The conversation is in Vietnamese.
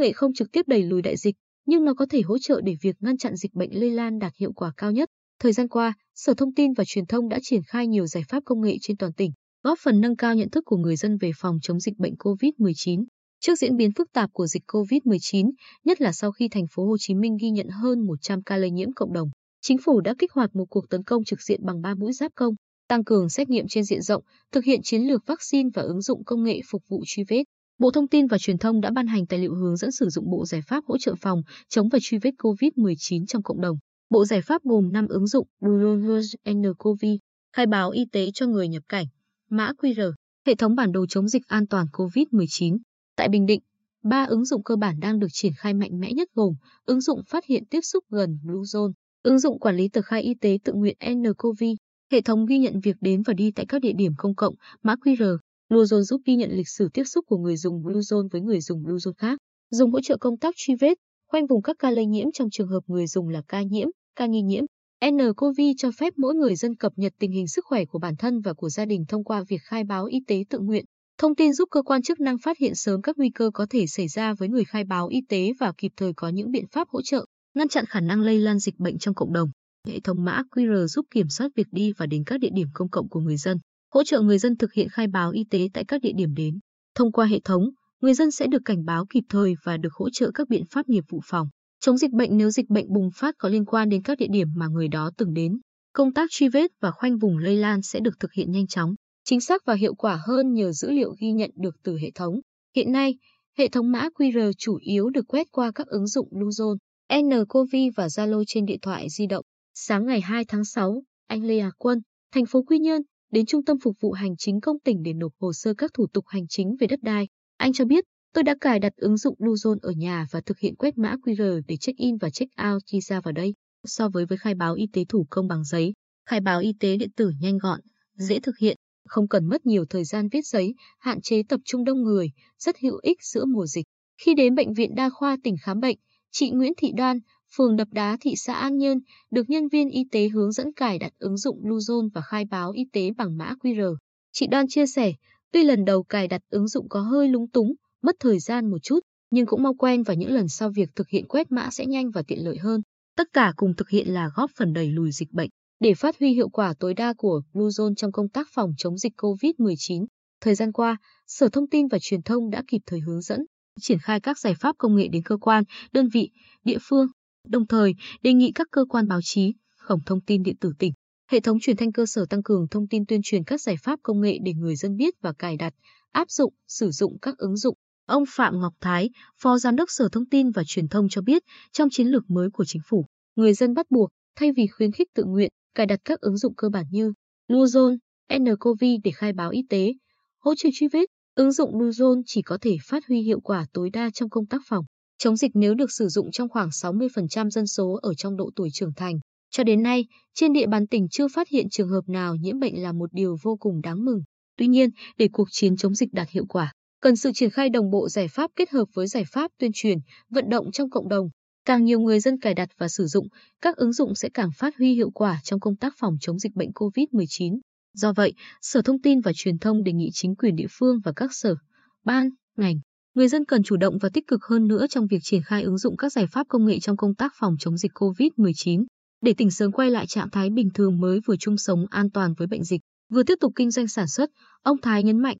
nghệ không trực tiếp đẩy lùi đại dịch, nhưng nó có thể hỗ trợ để việc ngăn chặn dịch bệnh lây lan đạt hiệu quả cao nhất. Thời gian qua, Sở Thông tin và Truyền thông đã triển khai nhiều giải pháp công nghệ trên toàn tỉnh, góp phần nâng cao nhận thức của người dân về phòng chống dịch bệnh COVID-19. Trước diễn biến phức tạp của dịch COVID-19, nhất là sau khi thành phố Hồ Chí Minh ghi nhận hơn 100 ca lây nhiễm cộng đồng, chính phủ đã kích hoạt một cuộc tấn công trực diện bằng 3 mũi giáp công, tăng cường xét nghiệm trên diện rộng, thực hiện chiến lược vaccine và ứng dụng công nghệ phục vụ truy vết. Bộ Thông tin và Truyền thông đã ban hành tài liệu hướng dẫn sử dụng bộ giải pháp hỗ trợ phòng, chống và truy vết COVID-19 trong cộng đồng. Bộ giải pháp gồm 5 ứng dụng nCoV, khai báo y tế cho người nhập cảnh, mã QR, hệ thống bản đồ chống dịch an toàn COVID-19. Tại Bình Định, ba ứng dụng cơ bản đang được triển khai mạnh mẽ nhất gồm ứng dụng phát hiện tiếp xúc gần Bluezone, ứng dụng quản lý tờ khai y tế tự nguyện nCoV, hệ thống ghi nhận việc đến và đi tại các địa điểm công cộng, mã QR, Bluezone giúp ghi nhận lịch sử tiếp xúc của người dùng Bluezone với người dùng Bluezone khác, dùng hỗ trợ công tác truy vết, khoanh vùng các ca lây nhiễm trong trường hợp người dùng là ca nhiễm, ca nghi nhiễm. nCoV cho phép mỗi người dân cập nhật tình hình sức khỏe của bản thân và của gia đình thông qua việc khai báo y tế tự nguyện. Thông tin giúp cơ quan chức năng phát hiện sớm các nguy cơ có thể xảy ra với người khai báo y tế và kịp thời có những biện pháp hỗ trợ, ngăn chặn khả năng lây lan dịch bệnh trong cộng đồng. Hệ thống mã QR giúp kiểm soát việc đi và đến các địa điểm công cộng của người dân, hỗ trợ người dân thực hiện khai báo y tế tại các địa điểm đến. Thông qua hệ thống, người dân sẽ được cảnh báo kịp thời và được hỗ trợ các biện pháp nghiệp vụ phòng chống dịch bệnh nếu dịch bệnh bùng phát có liên quan đến các địa điểm mà người đó từng đến. Công tác truy vết và khoanh vùng lây lan sẽ được thực hiện nhanh chóng, chính xác và hiệu quả hơn nhờ dữ liệu ghi nhận được từ hệ thống. Hiện nay, hệ thống mã QR chủ yếu được quét qua các ứng dụng Bluezone, nCoV và Zalo trên điện thoại di động. Sáng ngày 2 tháng 6, anh Lê Hà Quân, thành phố Quy Nhơn, đến Trung tâm Phục vụ Hành chính công tỉnh để nộp hồ sơ các thủ tục hành chính về đất đai. Anh cho biết, tôi đã cài đặt ứng dụng Bluezone ở nhà và thực hiện quét mã QR để check-in và check-out khi ra vào đây. So với với khai báo y tế thủ công bằng giấy, khai báo y tế điện tử nhanh gọn, dễ thực hiện, không cần mất nhiều thời gian viết giấy, hạn chế tập trung đông người, rất hữu ích giữa mùa dịch. Khi đến Bệnh viện Đa khoa tỉnh khám bệnh, chị Nguyễn Thị Đoan, phường Đập Đá thị xã An Nhơn, được nhân viên y tế hướng dẫn cài đặt ứng dụng Bluezone và khai báo y tế bằng mã QR. Chị Đoan chia sẻ, tuy lần đầu cài đặt ứng dụng có hơi lúng túng, mất thời gian một chút, nhưng cũng mau quen và những lần sau việc thực hiện quét mã sẽ nhanh và tiện lợi hơn. Tất cả cùng thực hiện là góp phần đẩy lùi dịch bệnh. Để phát huy hiệu quả tối đa của Bluezone trong công tác phòng chống dịch COVID-19, thời gian qua, Sở Thông tin và Truyền thông đã kịp thời hướng dẫn, triển khai các giải pháp công nghệ đến cơ quan, đơn vị, địa phương, đồng thời đề nghị các cơ quan báo chí, cổng thông tin điện tử tỉnh, hệ thống truyền thanh cơ sở tăng cường thông tin tuyên truyền các giải pháp công nghệ để người dân biết và cài đặt, áp dụng, sử dụng các ứng dụng. Ông Phạm Ngọc Thái, Phó Giám đốc Sở Thông tin và Truyền thông cho biết, trong chiến lược mới của chính phủ, người dân bắt buộc, thay vì khuyến khích tự nguyện, cài đặt các ứng dụng cơ bản như Bluezone, nCoV để khai báo y tế, hỗ trợ truy vết. Ứng dụng Bluezone chỉ có thể phát huy hiệu quả tối đa trong công tác phòng chống dịch nếu được sử dụng trong khoảng 60% dân số ở trong độ tuổi trưởng thành. Cho đến nay, trên địa bàn tỉnh chưa phát hiện trường hợp nào nhiễm bệnh là một điều vô cùng đáng mừng. Tuy nhiên, để cuộc chiến chống dịch đạt hiệu quả, cần sự triển khai đồng bộ giải pháp kết hợp với giải pháp tuyên truyền, vận động trong cộng đồng. Càng nhiều người dân cài đặt và sử dụng, các ứng dụng sẽ càng phát huy hiệu quả trong công tác phòng chống dịch bệnh COVID-19. Do vậy, Sở Thông tin và Truyền thông đề nghị chính quyền địa phương và các sở, ban, ngành, người dân cần chủ động và tích cực hơn nữa trong việc triển khai ứng dụng các giải pháp công nghệ trong công tác phòng chống dịch COVID-19 để tỉnh sớm quay lại trạng thái bình thường mới vừa chung sống an toàn với bệnh dịch, vừa tiếp tục kinh doanh sản xuất, ông Thái nhấn mạnh